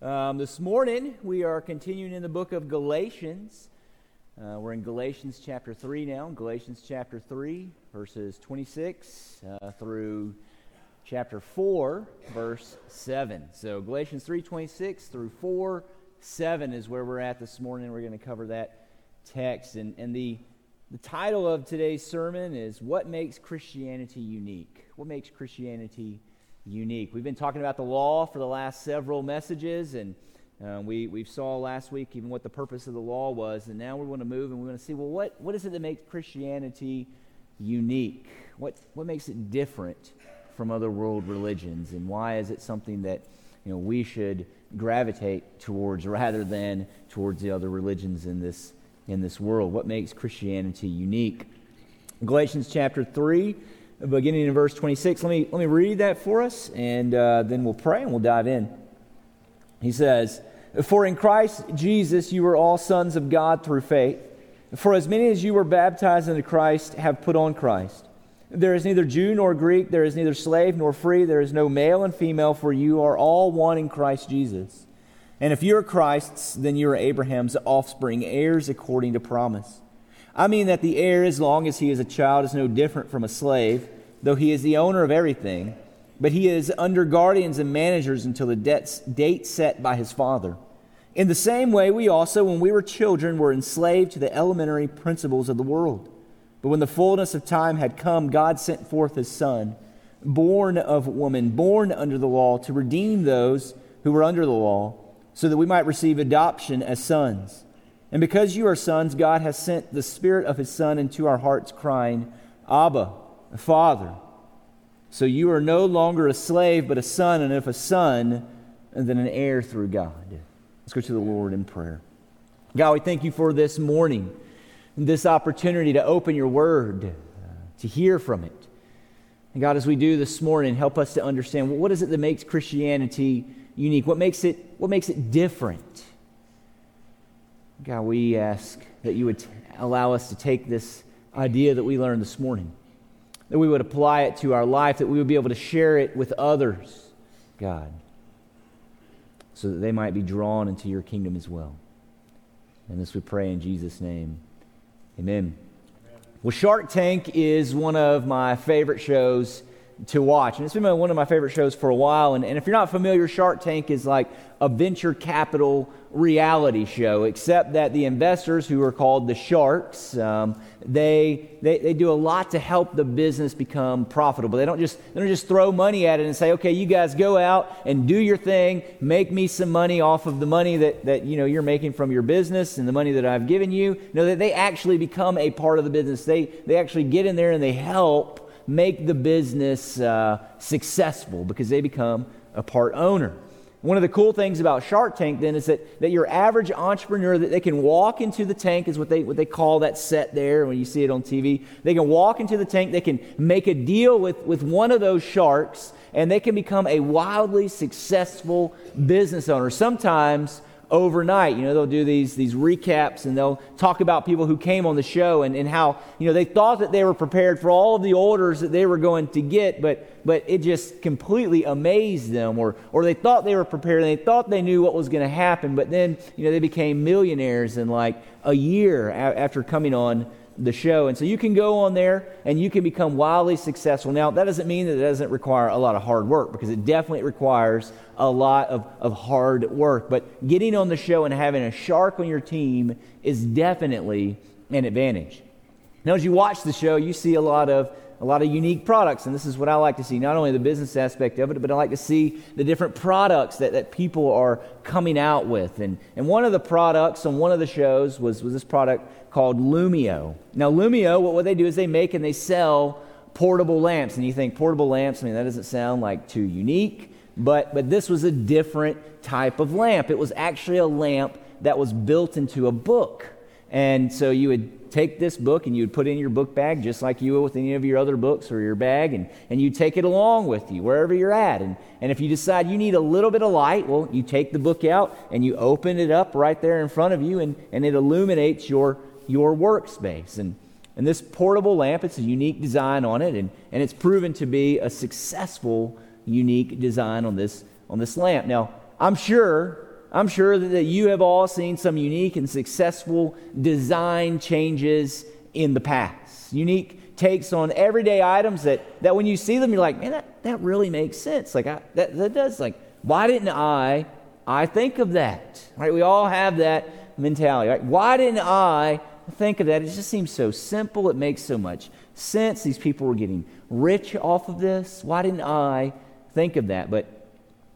Um, this morning, we are continuing in the book of Galatians. Uh, we're in Galatians chapter 3 now. Galatians chapter 3, verses 26 uh, through chapter 4, verse 7. So, Galatians 3 26 through 4 7 is where we're at this morning. We're going to cover that text. And, and the, the title of today's sermon is What Makes Christianity Unique? What makes Christianity unique. We've been talking about the law for the last several messages, and uh, we, we saw last week even what the purpose of the law was, and now we want to move and we want to see, well, what, what is it that makes Christianity unique? What, what makes it different from other world religions, and why is it something that you know, we should gravitate towards rather than towards the other religions in this, in this world? What makes Christianity unique? Galatians chapter 3 beginning in verse 26. Let me, let me read that for us, and uh, then we'll pray and we'll dive in. He says, For in Christ Jesus you are all sons of God through faith. For as many as you were baptized into Christ have put on Christ. There is neither Jew nor Greek, there is neither slave nor free, there is no male and female, for you are all one in Christ Jesus. And if you are Christ's, then you are Abraham's offspring, heirs according to promise. I mean that the heir, as long as he is a child, is no different from a slave, though he is the owner of everything, but he is under guardians and managers until the date set by his father. In the same way, we also, when we were children, were enslaved to the elementary principles of the world. But when the fullness of time had come, God sent forth his Son, born of woman, born under the law, to redeem those who were under the law, so that we might receive adoption as sons. And because you are sons, God has sent the Spirit of His Son into our hearts, crying, Abba, A father. So you are no longer a slave, but a son, and if a son, then an heir through God. Let's go to the Lord in prayer. God, we thank you for this morning, this opportunity to open your word, uh, to hear from it. And God, as we do this morning, help us to understand what is it that makes Christianity unique? What makes it, what makes it different? God, we ask that you would allow us to take this idea that we learned this morning, that we would apply it to our life, that we would be able to share it with others, God, so that they might be drawn into your kingdom as well. And this we pray in Jesus' name. Amen. Well, Shark Tank is one of my favorite shows to watch. And it's been one of my favorite shows for a while. And, and if you're not familiar, Shark Tank is like a venture capital reality show, except that the investors, who are called the sharks, um, they, they, they do a lot to help the business become profitable. They don't, just, they don't just throw money at it and say, okay, you guys go out and do your thing, make me some money off of the money that, that you know, you're making from your business and the money that I've given you. No, that they actually become a part of the business. They, they actually get in there and they help make the business uh, successful because they become a part owner. One of the cool things about Shark Tank then is that, that your average entrepreneur that they can walk into the tank is what they what they call that set there when you see it on TV. They can walk into the tank, they can make a deal with, with one of those sharks, and they can become a wildly successful business owner. Sometimes overnight. You know, they'll do these, these recaps and they'll talk about people who came on the show and, and how, you know, they thought that they were prepared for all of the orders that they were going to get, but, but it just completely amazed them. Or, or they thought they were prepared and they thought they knew what was going to happen, but then, you know, they became millionaires in like a year after coming on the show. And so you can go on there and you can become wildly successful. Now, that doesn't mean that it doesn't require a lot of hard work because it definitely requires a lot of, of hard work. But getting on the show and having a shark on your team is definitely an advantage. Now, as you watch the show, you see a lot of a lot of unique products. And this is what I like to see not only the business aspect of it, but I like to see the different products that, that people are coming out with. And, and one of the products on one of the shows was, was this product called Lumio. Now, Lumio, what, what they do is they make and they sell portable lamps. And you think portable lamps, I mean, that doesn't sound like too unique. But, but this was a different type of lamp. It was actually a lamp that was built into a book. And so you would take this book and you would put it in your book bag just like you would with any of your other books or your bag, and, and you take it along with you wherever you're at. And, and if you decide you need a little bit of light, well, you take the book out and you open it up right there in front of you, and, and it illuminates your, your workspace. And, and this portable lamp, it's a unique design on it, and, and it's proven to be a successful, unique design on this, on this lamp. Now, I'm sure I'm sure that you have all seen some unique and successful design changes in the past. Unique takes on everyday items that, that when you see them, you're like, man, that, that really makes sense. Like, I, that, that does. Like, why didn't I, I think of that? Right? We all have that mentality. Right? Why didn't I think of that? It just seems so simple. It makes so much sense. These people were getting rich off of this. Why didn't I think of that? But,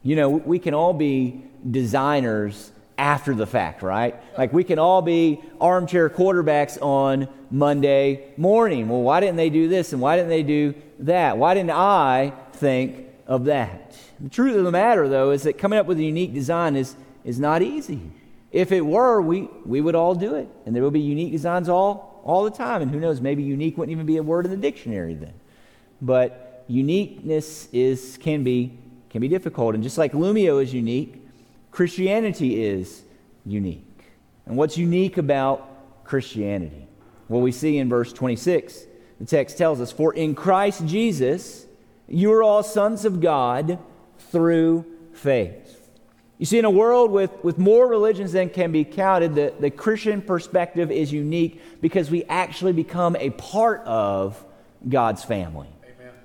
you know, we can all be designers after the fact, right? Like we can all be armchair quarterbacks on Monday morning. Well, why didn't they do this and why didn't they do that? Why didn't I think of that? The truth of the matter, though, is that coming up with a unique design is, is not easy. If it were, we, we would all do it. And there would be unique designs all, all the time. And who knows, maybe unique wouldn't even be a word in the dictionary then. But uniqueness is, can, be, can be difficult. And just like Lumio is unique, Christianity is unique. And what's unique about Christianity? Well, we see in verse 26, the text tells us, For in Christ Jesus, you are all sons of God through faith. You see, in a world with, with more religions than can be counted, the, the Christian perspective is unique because we actually become a part of God's family.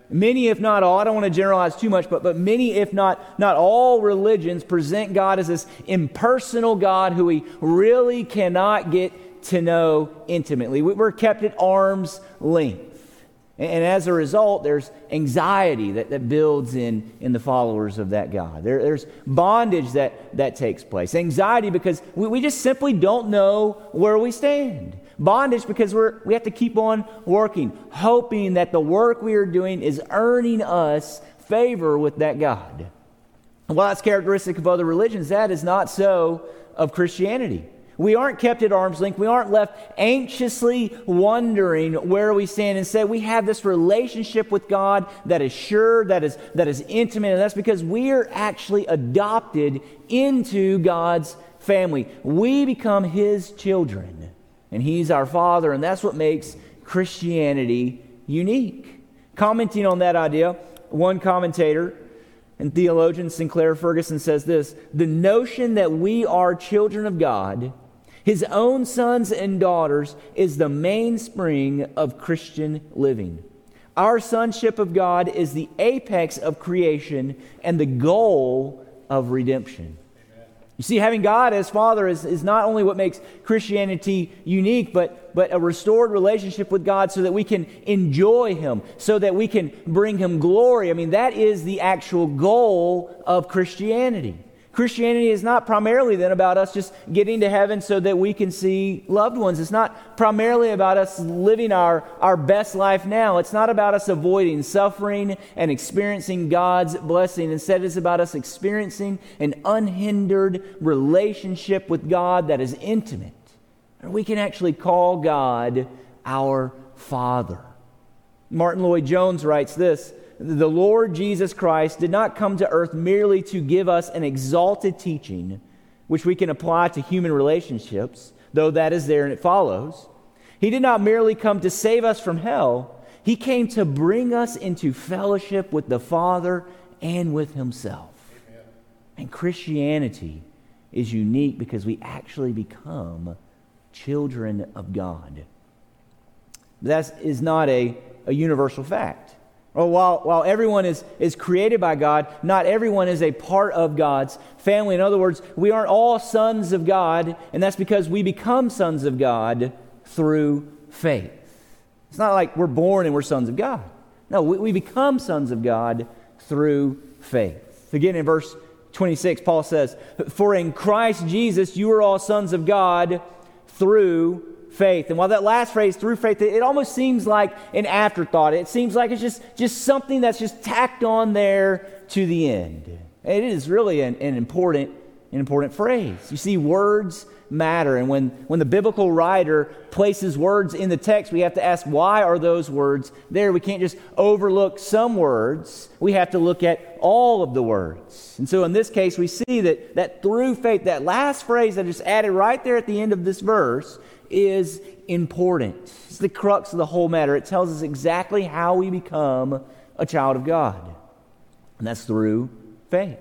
Many, if not all, I don't want to generalize too much, but, but many, if not, not all religions present God as this impersonal God who we really cannot get to know intimately. We're kept at arm's length. And as a result, there's anxiety that, that builds in, in the followers of that God. There, there's bondage that, that takes place. Anxiety because we, we just simply don't know where we stand. Bondage because we're, we have to keep on working, hoping that the work we are doing is earning us favor with that God. While that's characteristic of other religions, that is not so of Christianity. We aren't kept at arm's length. We aren't left anxiously wondering where we stand. Instead, we have this relationship with God that is sure, that is, that is intimate, and that's because we are actually adopted into God's family. We become His children and He's our Father, and that's what makes Christianity unique. Commenting on that idea, one commentator and theologian Sinclair Ferguson says this The notion that we are children of God, His own sons and daughters, is the mainspring of Christian living. Our sonship of God is the apex of creation and the goal of redemption. You see, having God as Father is, is not only what makes Christianity unique, but, but a restored relationship with God so that we can enjoy Him, so that we can bring Him glory. I mean, that is the actual goal of Christianity. Christianity is not primarily then about us just getting to heaven so that we can see loved ones. It's not primarily about us living our, our best life now. It's not about us avoiding suffering and experiencing God's blessing. Instead, it's about us experiencing an unhindered relationship with God that is intimate. And we can actually call God our Father. Martyn Lloyd-Jones writes this the Lord Jesus Christ did not come to earth merely to give us an exalted teaching, which we can apply to human relationships, though that is there and it follows. He did not merely come to save us from hell, He came to bring us into fellowship with the Father and with Himself. Amen. And Christianity is unique because we actually become children of God. That is not a, a universal fact. Well, while, while everyone is, is created by God, not everyone is a part of God's family. In other words, we aren't all sons of God, and that's because we become sons of God through faith. It's not like we're born and we're sons of God. No, we, we become sons of God through faith. Again, in verse 26, Paul says, For in Christ Jesus you are all sons of God through faith. And while that last phrase, through faith, it almost seems like an afterthought. It seems like it's just, just something that's just tacked on there to the end. And It is really an, an important, an important phrase. You see, words matter. And when, when the biblical writer places words in the text, we have to ask why are those words there? We can't just overlook some words. We have to look at all of the words. And so in this case, we see that, that through faith, that last phrase that is added right there at the end of this verse, is important. It's the crux of the whole matter. It tells us exactly how we become a child of God, and that's through faith.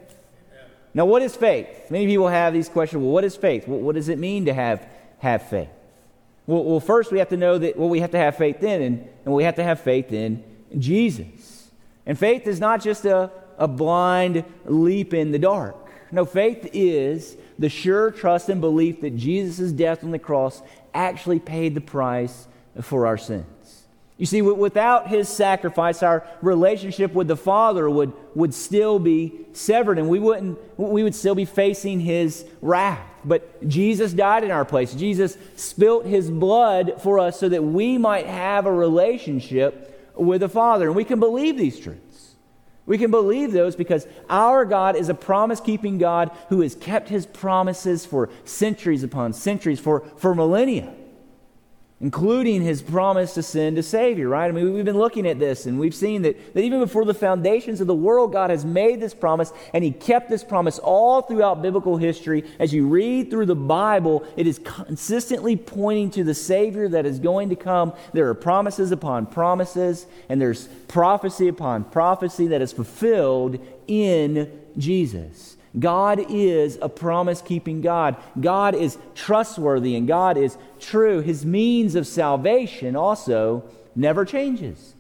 Now, what is faith? Many people have these questions. Well, what is faith? What, what does it mean to have, have faith? Well, well, first we have to know that well, we have to have faith in, and, and we have to have faith in Jesus. And faith is not just a, a blind leap in the dark. No, faith is the sure trust and belief that Jesus' death on the cross actually paid the price for our sins. You see, without his sacrifice, our relationship with the Father would, would still be severed and we, wouldn't, we would still be facing his wrath. But Jesus died in our place. Jesus spilt his blood for us so that we might have a relationship with the Father. And we can believe these truths. We can believe those because our God is a promise keeping God who has kept his promises for centuries upon centuries, for, for millennia including his promise to send a Savior, right? I mean, we've been looking at this and we've seen that, that even before the foundations of the world, God has made this promise and he kept this promise all throughout biblical history. As you read through the Bible, it is consistently pointing to the Savior that is going to come. There are promises upon promises, and there's prophecy upon prophecy that is fulfilled in Jesus. God is a promise keeping God. God is trustworthy and God is true. His means of salvation also never changes.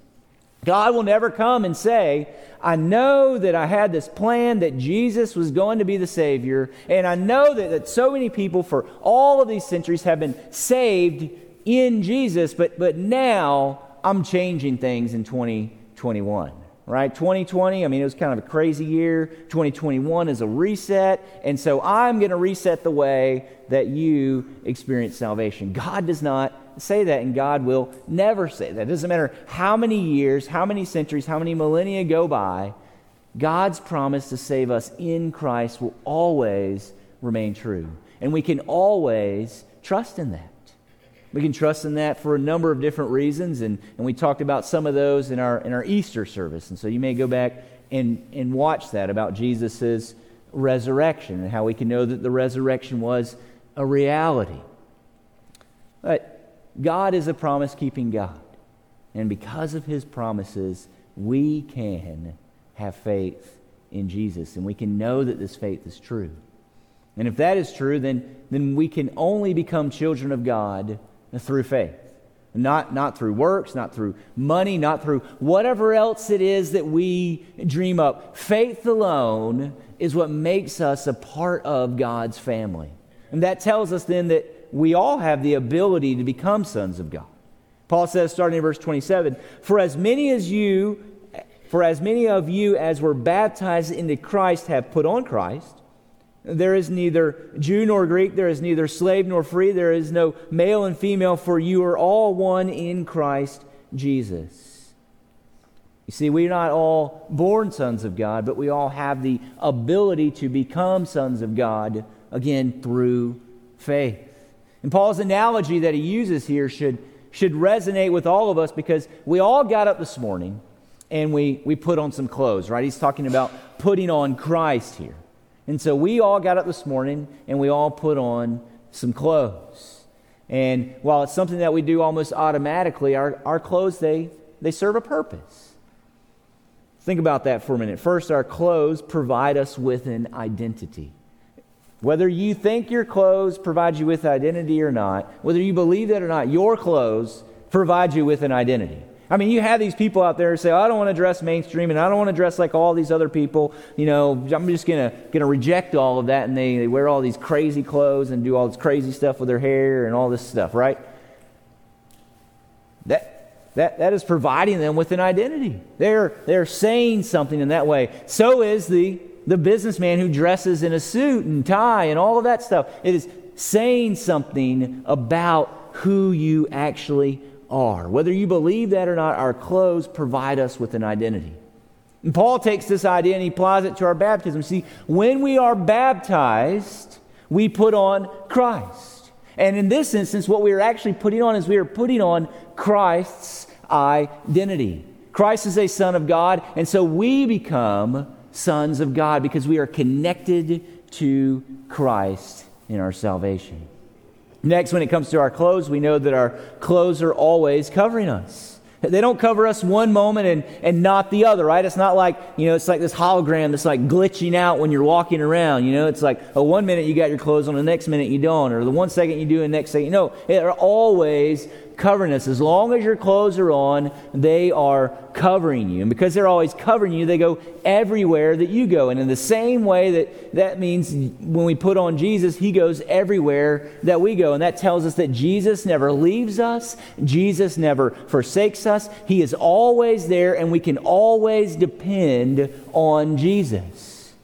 God will never come and say, I know that I had this plan that Jesus was going to be the Savior, and I know that, that so many people for all of these centuries have been saved in Jesus, but, but now I'm changing things in 2021 right? 2020, I mean, it was kind of a crazy year. 2021 is a reset. And so I'm going to reset the way that you experience salvation. God does not say that, and God will never say that. It doesn't matter how many years, how many centuries, how many millennia go by, God's promise to save us in Christ will always remain true. And we can always trust in that. We can trust in that for a number of different reasons, and, and we talked about some of those in our, in our Easter service. And so you may go back and, and watch that about Jesus' resurrection and how we can know that the resurrection was a reality. But God is a promise keeping God. And because of his promises, we can have faith in Jesus. And we can know that this faith is true. And if that is true, then, then we can only become children of God through faith. Not, not through works, not through money, not through whatever else it is that we dream up. Faith alone is what makes us a part of God's family. And that tells us then that we all have the ability to become sons of God. Paul says, starting in verse 27, For as many as you, for as many of you as were baptized into Christ have put on Christ. There is neither Jew nor Greek, there is neither slave nor free, there is no male and female, for you are all one in Christ Jesus. You see, we're not all born sons of God, but we all have the ability to become sons of God, again, through faith. And Paul's analogy that he uses here should, should resonate with all of us because we all got up this morning and we, we put on some clothes, right? He's talking about putting on Christ here. And so we all got up this morning and we all put on some clothes. And while it's something that we do almost automatically, our, our clothes, they, they serve a purpose. Think about that for a minute. First, our clothes provide us with an identity. Whether you think your clothes provide you with identity or not, whether you believe that or not, your clothes provide you with an identity. I mean, you have these people out there who say, oh, I don't want to dress mainstream and I don't want to dress like all these other people. You know, I'm just going to gonna reject all of that. And they, they wear all these crazy clothes and do all this crazy stuff with their hair and all this stuff, right? That, that, that is providing them with an identity. They're, they're saying something in that way. So is the, the businessman who dresses in a suit and tie and all of that stuff. It is saying something about who you actually are. Whether you believe that or not, our clothes provide us with an identity. And Paul takes this idea and he applies it to our baptism. See, when we are baptized, we put on Christ. And in this instance, what we are actually putting on is we are putting on Christ's identity. Christ is a son of God, and so we become sons of God because we are connected to Christ in our salvation. Next, when it comes to our clothes, we know that our clothes are always covering us. They don't cover us one moment and, and not the other, right? It's not like, you know, it's like this hologram that's like glitching out when you're walking around. You know, it's like, oh, one minute you got your clothes on, the next minute you don't, or the one second you do, and the next second, you know, they're always covering us. As long as your clothes are on, they are covering you. And because they're always covering you, they go everywhere that you go. And in the same way that that means when we put on Jesus, he goes everywhere that we go. And that tells us that Jesus never leaves us, Jesus never forsakes us. He is always there, and we can always depend on Jesus.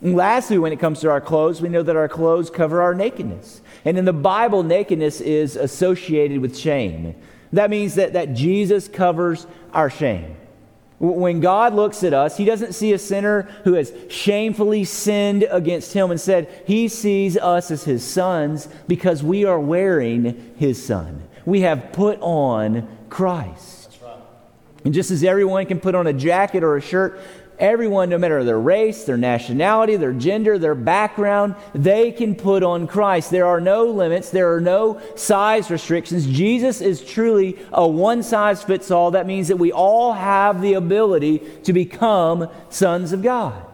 And lastly, when it comes to our clothes, we know that our clothes cover our nakedness. And in the Bible, nakedness is associated with shame. That means that, that Jesus covers our shame. When God looks at us, He doesn't see a sinner who has shamefully sinned against Him. and said He sees us as His sons because we are wearing His Son. We have put on Christ. Right. And just as everyone can put on a jacket or a shirt, Everyone, no matter their race, their nationality, their gender, their background, they can put on Christ. There are no limits, there are no size restrictions. Jesus is truly a one size fits all. That means that we all have the ability to become sons of God.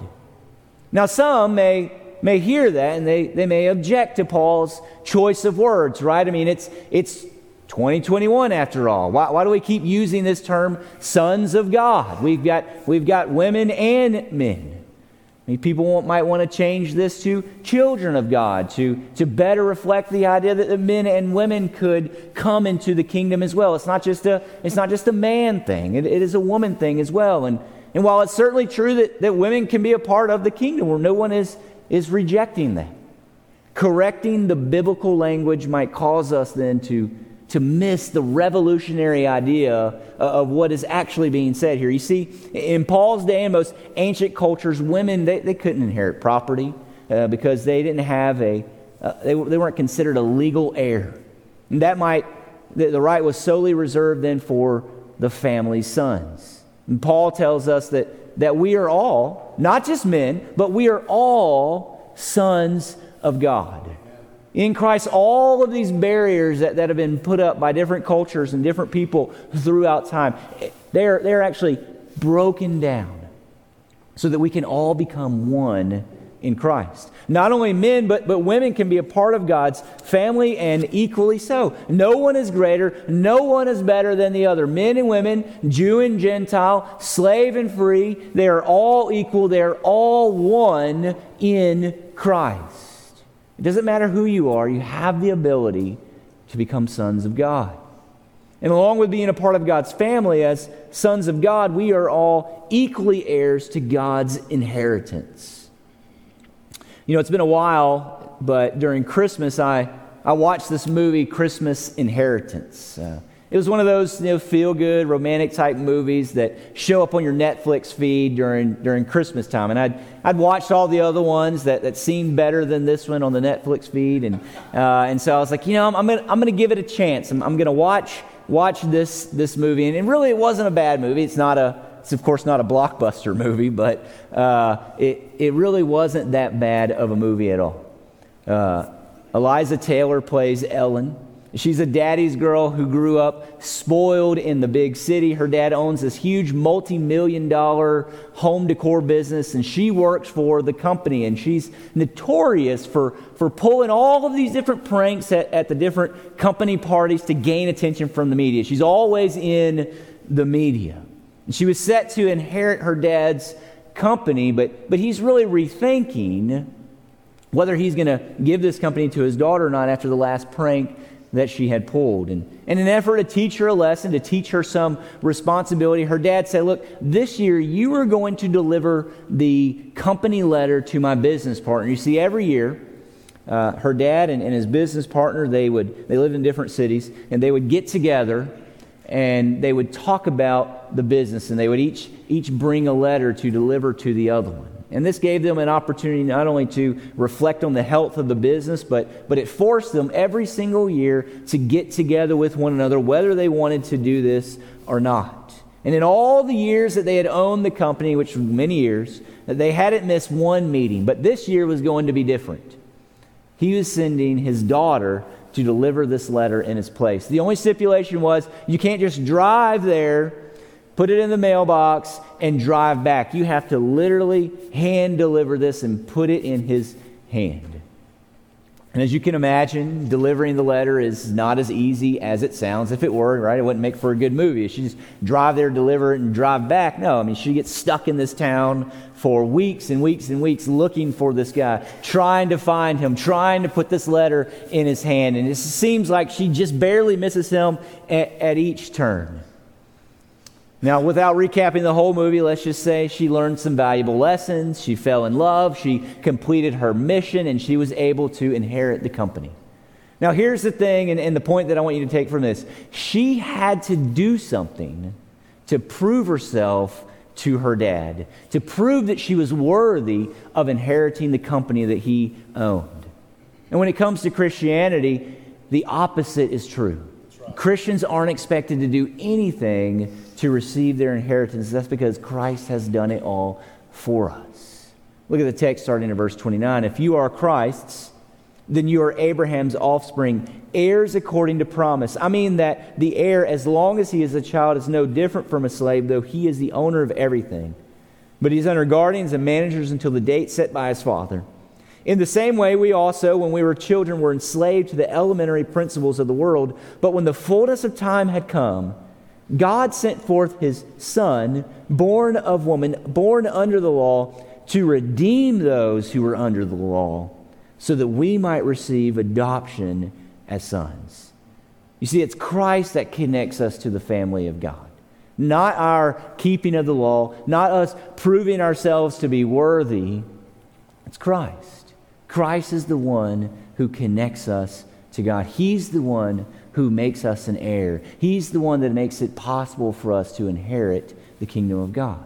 Now, some may may hear that and they, they may object to Paul's choice of words, right? I mean, it's, it's 2021 after all. Why, why, do we keep using this term sons of God? We've got, we've got women and men. I mean, people might want to change this to children of God to, to better reflect the idea that the men and women could come into the kingdom as well. It's not just a, it's not just a man thing, it, it is a woman thing as well. And, and while it's certainly true that, that women can be a part of the kingdom, where no one is, is rejecting that, correcting the biblical language might cause us then to to miss the revolutionary idea of what is actually being said here. You see, in Paul's day, in most ancient cultures, women, they, they couldn't inherit property uh, because they didn't have a, uh, they, they weren't considered a legal heir. And that might, the, the right was solely reserved then for the family's sons. And Paul tells us that, that we are all, not just men, but we are all sons of God. In Christ, all of these barriers that, that have been put up by different cultures and different people throughout time, they're, they're actually broken down so that we can all become one in Christ. Not only men, but, but women can be a part of God's family and equally so. No one is greater, no one is better than the other. Men and women, Jew and Gentile, slave and free, they are all equal, they are all one in Christ. It doesn't matter who you are, you have the ability to become sons of God. And along with being a part of God's family as sons of God, we are all equally heirs to God's inheritance. You know, it's been a while, but during Christmas, I, I watched this movie, Christmas Inheritance. Uh, it was one of those you know, feel good, romantic type movies that show up on your Netflix feed during, during Christmas time. And I'd, I'd watched all the other ones that, that seemed better than this one on the Netflix feed. And, uh, and so I was like, you know, I'm, I'm going I'm to give it a chance. I'm, I'm going to watch, watch this, this movie. And, and really, it wasn't a bad movie. It's not a, it's of course not a blockbuster movie, but uh, it, it really wasn't that bad of a movie at all. Uh, Eliza Taylor plays Ellen. She's a daddy's girl who grew up spoiled in the big city. Her dad owns this huge multi million dollar home decor business, and she works for the company. And she's notorious for, for pulling all of these different pranks at, at the different company parties to gain attention from the media. She's always in the media. And she was set to inherit her dad's company, but, but he's really rethinking whether he's going to give this company to his daughter or not after the last prank that she had pulled. And in an effort to teach her a lesson, to teach her some responsibility, her dad said, Look, this year you are going to deliver the company letter to my business partner. You see, every year, uh, her dad and, and his business partner, they would they lived in different cities, and they would get together and they would talk about the business, and they would each each bring a letter to deliver to the other one. And this gave them an opportunity not only to reflect on the health of the business, but, but it forced them every single year to get together with one another, whether they wanted to do this or not. And in all the years that they had owned the company, which was many years, they hadn't missed one meeting. But this year was going to be different. He was sending his daughter to deliver this letter in his place. The only stipulation was you can't just drive there, put it in the mailbox, and drive back. You have to literally hand deliver this and put it in his hand. And as you can imagine, delivering the letter is not as easy as it sounds. If it were, right, it wouldn't make for a good movie. She just drive there, deliver it, and drive back. No, I mean, she gets stuck in this town for weeks and weeks and weeks looking for this guy, trying to find him, trying to put this letter in his hand. And it seems like she just barely misses him at, at each turn. Now, without recapping the whole movie, let's just say she learned some valuable lessons. She fell in love. She completed her mission, and she was able to inherit the company. Now, here's the thing, and, and the point that I want you to take from this she had to do something to prove herself to her dad, to prove that she was worthy of inheriting the company that he owned. And when it comes to Christianity, the opposite is true. Christians aren't expected to do anything to receive their inheritance. That's because Christ has done it all for us. Look at the text starting in verse 29. If you are Christ's, then you are Abraham's offspring, heirs according to promise. I mean that the heir, as long as he is a child, is no different from a slave, though he is the owner of everything. But he's under guardians and managers until the date set by his father. In the same way, we also, when we were children, were enslaved to the elementary principles of the world. But when the fullness of time had come, God sent forth his Son, born of woman, born under the law, to redeem those who were under the law, so that we might receive adoption as sons. You see, it's Christ that connects us to the family of God. Not our keeping of the law, not us proving ourselves to be worthy. It's Christ. Christ is the one who connects us to God. He's the one who makes us an heir. He's the one that makes it possible for us to inherit the kingdom of God.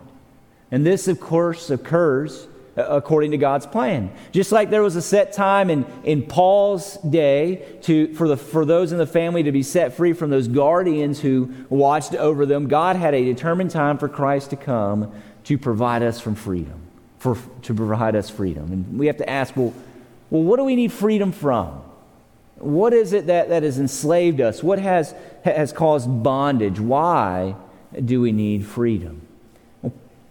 And this, of course, occurs uh, according to God's plan. Just like there was a set time in, in Paul's day to, for, the, for those in the family to be set free from those guardians who watched over them, God had a determined time for Christ to come to provide us from freedom, for, to provide us freedom. And we have to ask, well, well, what do we need freedom from? What is it that, that has enslaved us? What has, has caused bondage? Why do we need freedom?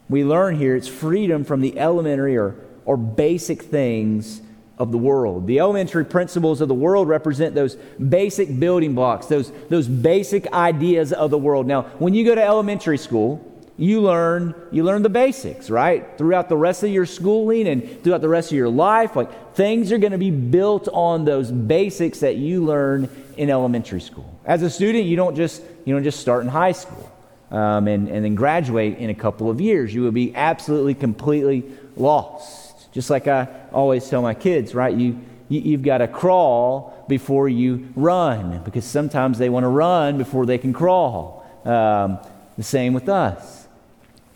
We learn here it's freedom from the elementary or, or basic things of the world. The elementary principles of the world represent those basic building blocks, those, those basic ideas of the world. Now, when you go to elementary school, you learn you learn the basics right? Throughout the rest of your schooling and throughout the rest of your life like things are going to be built on those basics that you learn in elementary school. As a student you don't just you don't just start in high school um, and, and then graduate in a couple of years. You will be absolutely completely lost. Just like i always tell my kids right? You, you you've got to crawl before you run because sometimes they want to run before they can crawl. Um, the same with us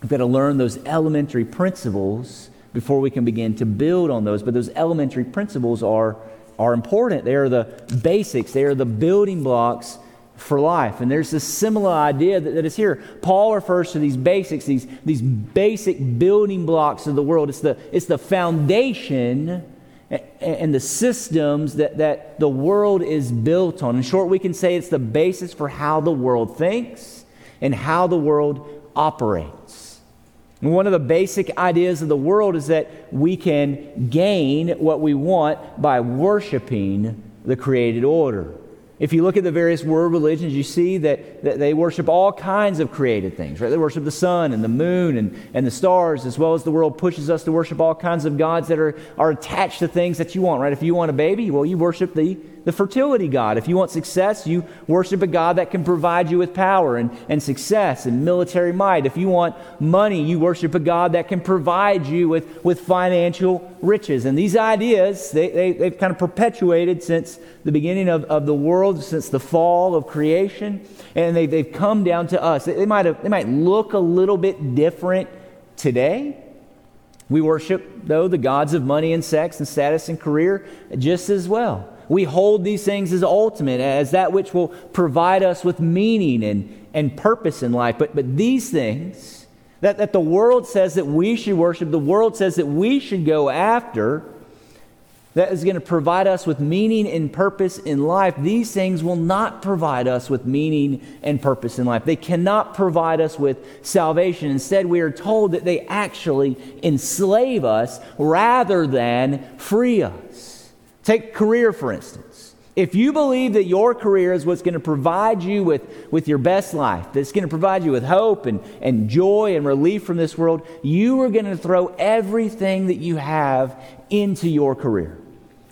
We've got to learn those elementary principles before we can begin to build on those. But those elementary principles are, are important. They are the basics, they are the building blocks for life. And there's this similar idea that, that is here. Paul refers to these basics, these, these basic building blocks of the world. It's the, it's the foundation and the systems that, that the world is built on. In short, we can say it's the basis for how the world thinks and how the world operates. One of the basic ideas of the world is that we can gain what we want by worshiping the created order. If you look at the various world religions, you see that, that they worship all kinds of created things, right? They worship the sun and the moon and, and the stars, as well as the world pushes us to worship all kinds of gods that are, are attached to things that you want, right? If you want a baby, well, you worship the, the fertility God. If you want success, you worship a God that can provide you with power and, and success and military might. If you want money, you worship a God that can provide you with, with financial riches. And these ideas, they, they, they've kind of perpetuated since the beginning of, of the world, since the fall of creation. And they, they've come down to us. They, they, might have, they might look a little bit different today. We worship, though, the gods of money and sex and status and career just as well we hold these things as ultimate, as that which will provide us with meaning and, and purpose in life. But, but these things that, that the world says that we should worship, the world says that we should go after, that is going to provide us with meaning and purpose in life, these things will not provide us with meaning and purpose in life. They cannot provide us with salvation. Instead, we are told that they actually enslave us rather than free us. Take career, for instance. If you believe that your career is what's going to provide you with, with your best life, that's going to provide you with hope and, and joy and relief from this world, you are going to throw everything that you have into your career,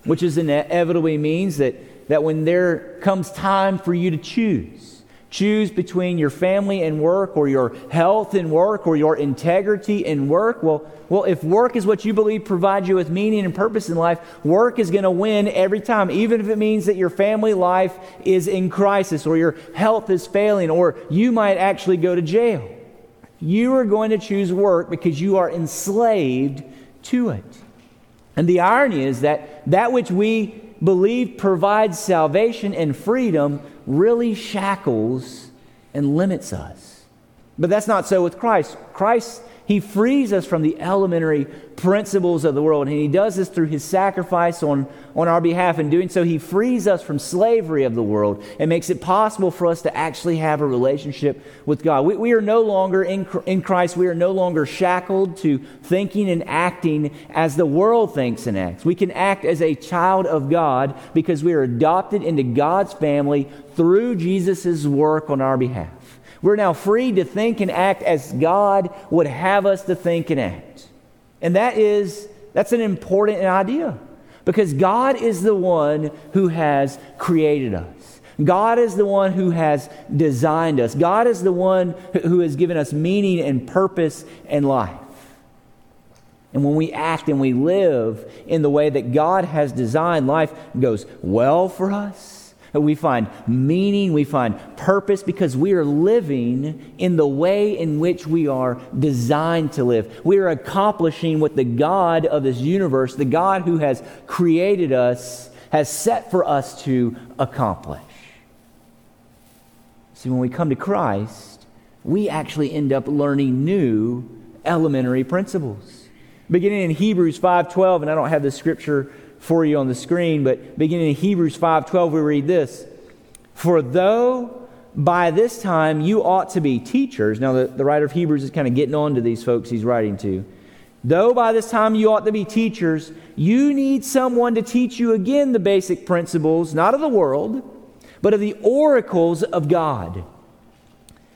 which is inevitably means that, that when there comes time for you to choose, choose between your family and work or your health and work or your integrity and work, well, well, if work is what you believe provides you with meaning and purpose in life, work is going to win every time, even if it means that your family life is in crisis or your health is failing or you might actually go to jail. You are going to choose work because you are enslaved to it. And the irony is that that which we believe provides salvation and freedom really shackles and limits us. But that's not so with Christ. Christ he frees us from the elementary principles of the world. And He does this through His sacrifice on, on our behalf. In doing so, He frees us from slavery of the world and makes it possible for us to actually have a relationship with God. We, we are no longer in, in Christ, we are no longer shackled to thinking and acting as the world thinks and acts. We can act as a child of God because we are adopted into God's family through Jesus' work on our behalf. We're now free to think and act as God would have us to think and act. And that is, that's an important idea because God is the one who has created us. God is the one who has designed us. God is the one who has given us meaning and purpose and life. And when we act and we live in the way that God has designed, life goes well for us we find meaning, we find purpose because we are living in the way in which we are designed to live. We are accomplishing what the God of this universe, the God who has created us, has set for us to accomplish. See, when we come to Christ, we actually end up learning new elementary principles. Beginning in Hebrews 5:12, and I don't have the scripture for you on the screen, but beginning in Hebrews 5:12 we read this. For though by this time you ought to be teachers. Now the, the writer of Hebrews is kind of getting on to these folks he's writing to. Though by this time you ought to be teachers, you need someone to teach you again the basic principles, not of the world, but of the oracles of God.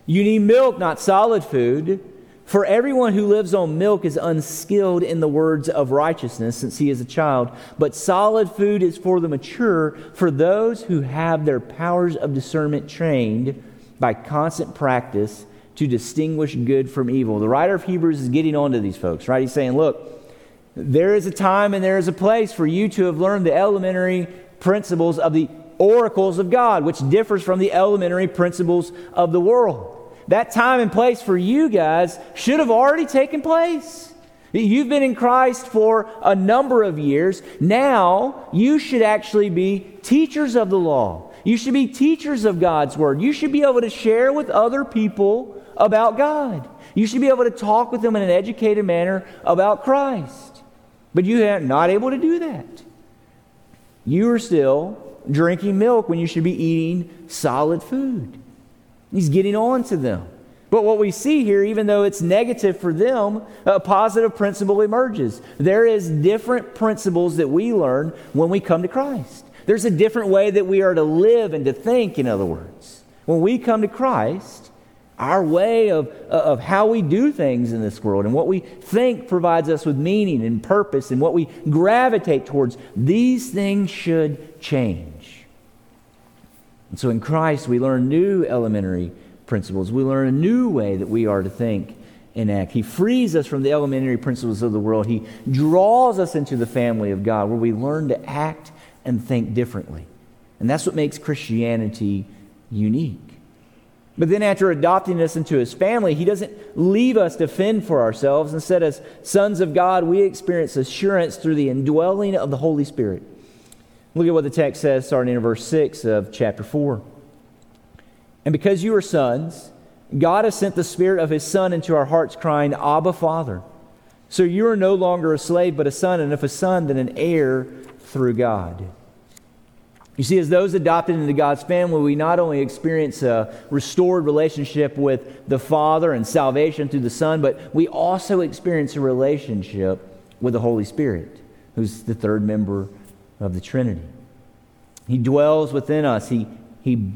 You need milk, not solid food. For everyone who lives on milk is unskilled in the words of righteousness since he is a child, but solid food is for the mature, for those who have their powers of discernment trained by constant practice to distinguish good from evil. The writer of Hebrews is getting on to these folks, right? He's saying, look, there is a time and there is a place for you to have learned the elementary principles of the oracles of God, which differs from the elementary principles of the world that time and place for you guys should have already taken place. You've been in Christ for a number of years. Now, you should actually be teachers of the law. You should be teachers of God's word. You should be able to share with other people about God. You should be able to talk with them in an educated manner about Christ. But you are not able to do that. You are still drinking milk when you should be eating solid food. He's getting on to them. But what we see here, even though it's negative for them, a positive principle emerges. There is different principles that we learn when we come to Christ. There's a different way that we are to live and to think, in other words. When we come to Christ, our way of, of how we do things in this world and what we think provides us with meaning and purpose and what we gravitate towards, these things should change. And so in Christ, we learn new elementary principles. We learn a new way that we are to think and act. He frees us from the elementary principles of the world. He draws us into the family of God where we learn to act and think differently. And that's what makes Christianity unique. But then, after adopting us into his family, he doesn't leave us to fend for ourselves. Instead, as sons of God, we experience assurance through the indwelling of the Holy Spirit. Look at what the text says starting in verse 6 of chapter 4. And because you are sons, God has sent the Spirit of His Son into our hearts, crying, Abba, Father. So you are no longer a slave, but a son, and if a son, then an heir through God. You see, as those adopted into God's family, we not only experience a restored relationship with the Father and salvation through the Son, but we also experience a relationship with the Holy Spirit, who's the third member of the Trinity. He dwells within us, He, he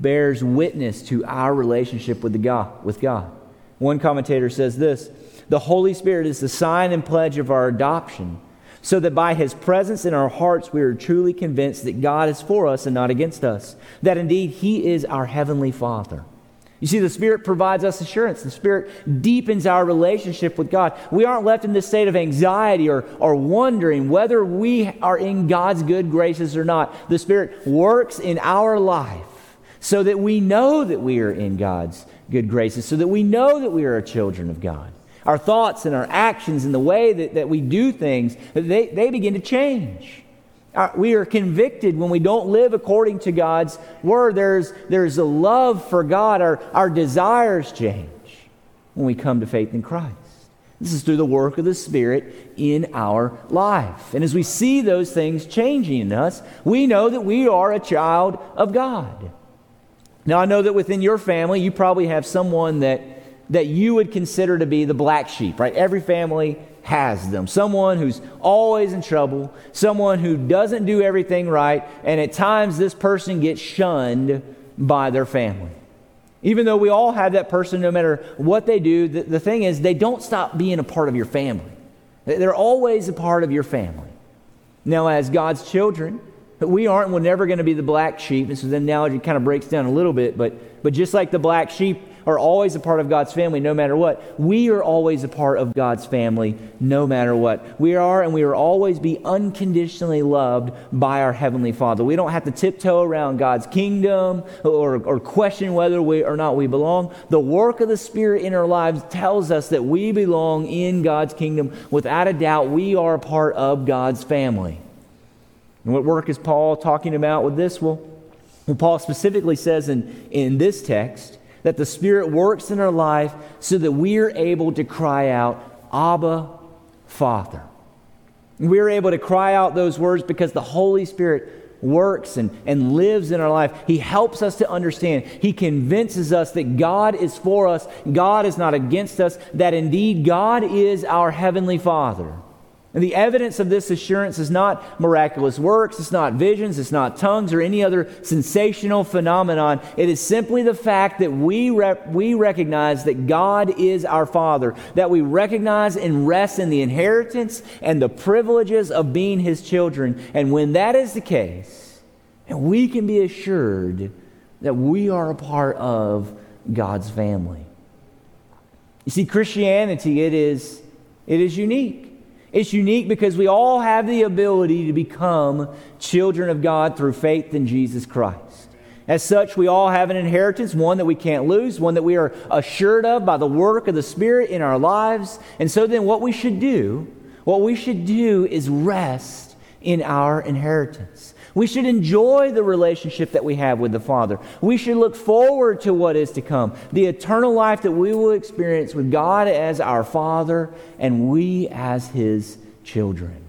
bears witness to our relationship with, the God, with God. One commentator says this The Holy Spirit is the sign and pledge of our adoption, so that by His presence in our hearts we are truly convinced that God is for us and not against us, that indeed He is our Heavenly Father. You see, the Spirit provides us assurance. The Spirit deepens our relationship with God. We aren't left in this state of anxiety or, or wondering whether we are in God's good graces or not. The Spirit works in our life so that we know that we are in God's good graces, so that we know that we are children of God. Our thoughts and our actions and the way that, that we do things, they, they begin to change. Uh, we are convicted when we don't live according to God's word. There's, there's a love for God. Our, our desires change when we come to faith in Christ. This is through the work of the Spirit in our life. And as we see those things changing in us, we know that we are a child of God. Now, I know that within your family, you probably have someone that, that you would consider to be the black sheep, right? Every family has them. Someone who's always in trouble, someone who doesn't do everything right, and at times this person gets shunned by their family. Even though we all have that person, no matter what they do, the, the thing is, they don't stop being a part of your family. They're always a part of your family. Now, as God's children, we aren't, we're never going to be the black sheep. And so the analogy kind of breaks down a little bit, but, but just like the black sheep, are always a part of God's family no matter what. We are always a part of God's family no matter what. We are and we will always be unconditionally loved by our Heavenly Father. We don't have to tiptoe around God's kingdom or, or question whether we or not we belong. The work of the Spirit in our lives tells us that we belong in God's kingdom. Without a doubt, we are a part of God's family. And what work is Paul talking about with this? Well, well Paul specifically says in, in this text that the Spirit works in our life so that we are able to cry out, Abba, Father. We're able to cry out those words because the Holy Spirit works and, and lives in our life. He helps us to understand. He convinces us that God is for us, God is not against us, that indeed God is our Heavenly Father. And the evidence of this assurance is not miraculous works, it's not visions, it's not tongues or any other sensational phenomenon. It is simply the fact that we, we recognize that God is our Father, that we recognize and rest in the inheritance and the privileges of being His children. And when that is the case, and we can be assured that we are a part of God's family. You see, Christianity, it is, it is unique. It's unique because we all have the ability to become children of God through faith in Jesus Christ. As such, we all have an inheritance, one that we can't lose, one that we are assured of by the work of the Spirit in our lives. And so then, what we should do, what we should do is rest in our inheritance. We should enjoy the relationship that we have with the Father. We should look forward to what is to come, the eternal life that we will experience with God as our Father and we as His children.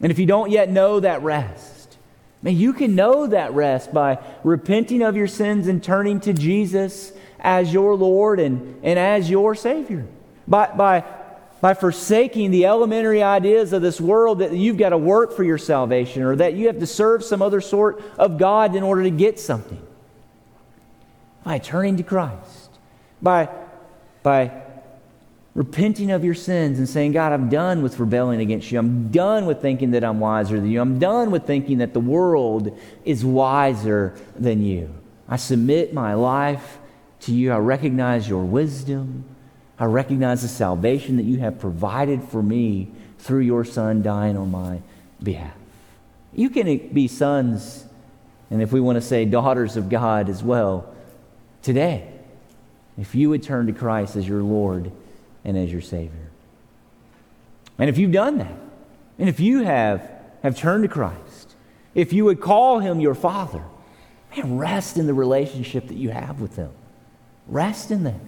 And if you don't yet know that rest, man, you can know that rest by repenting of your sins and turning to Jesus as your Lord and, and as your Savior. By, by by forsaking the elementary ideas of this world that you've got to work for your salvation or that you have to serve some other sort of God in order to get something. By turning to Christ, by, by repenting of your sins and saying, God, I'm done with rebelling against you. I'm done with thinking that I'm wiser than you. I'm done with thinking that the world is wiser than you. I submit my life to you. I recognize your wisdom. I recognize the salvation that you have provided for me through your Son dying on my behalf. You can be sons, and if we want to say daughters of God as well, today, if you would turn to Christ as your Lord and as your Savior. And if you've done that, and if you have, have turned to Christ, if you would call him your Father, man, rest in the relationship that you have with him. Rest in that.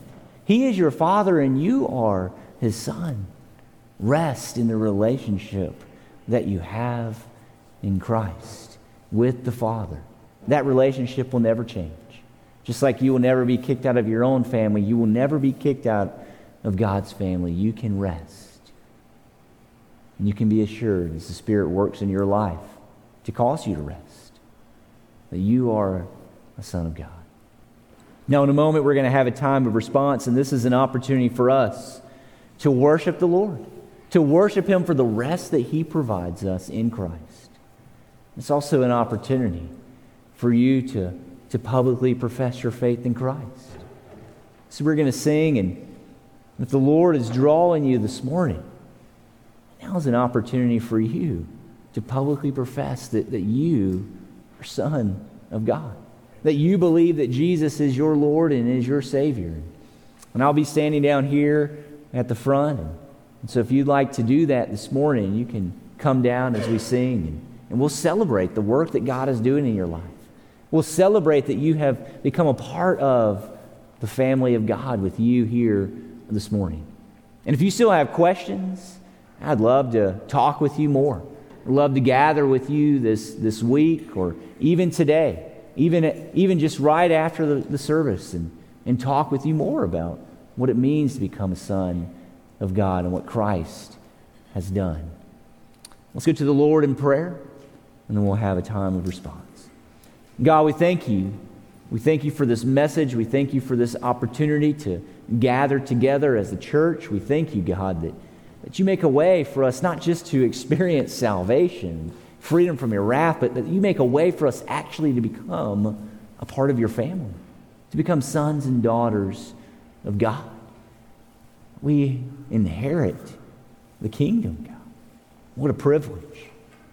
He is your father and you are his son. Rest in the relationship that you have in Christ with the Father. That relationship will never change. Just like you will never be kicked out of your own family, you will never be kicked out of God's family. You can rest. And you can be assured as the Spirit works in your life to cause you to rest that you are a son of God. Now, in a moment, we're going to have a time of response, and this is an opportunity for us to worship the Lord, to worship Him for the rest that He provides us in Christ. It's also an opportunity for you to, to publicly profess your faith in Christ. So we're going to sing, and if the Lord is drawing you this morning, now is an opportunity for you to publicly profess that, that you are Son of God, that you believe that Jesus is your Lord and is your Savior. And I'll be standing down here at the front. And, so if you'd like to do that this morning, you can come down as we sing and, and we'll celebrate the work that God is doing in your life. We'll celebrate that you have become a part of the family of God with you here this morning. And if you still have questions, I'd love to talk with you more. I'd love to gather with you this, this week or even today, even, even just right after the, the service, and, and talk with you more about what it means to become a son of God and what Christ has done. Let's go to the Lord in prayer, and then we'll have a time of response. God, we thank you. We thank you for this message. We thank you for this opportunity to gather together as a church. We thank you, God, that, that you make a way for us not just to experience salvation, freedom from your wrath, but that you make a way for us actually to become a part of your family, to become sons and daughters of God. We inherit the kingdom, God. What a privilege.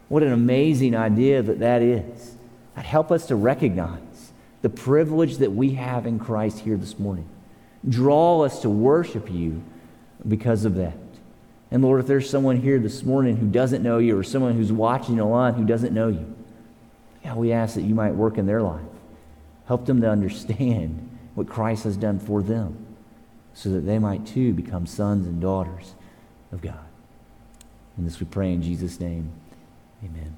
What an amazing idea that that is. That help us to recognize the privilege that we have in Christ here this morning. Draw us to worship you because of that. And Lord, if there's someone here this morning who doesn't know you or someone who's watching online who doesn't know you, yeah, we ask that you might work in their life. Help them to understand what Christ has done for them so that they might too become sons and daughters of God. And this we pray in Jesus' name. Amen.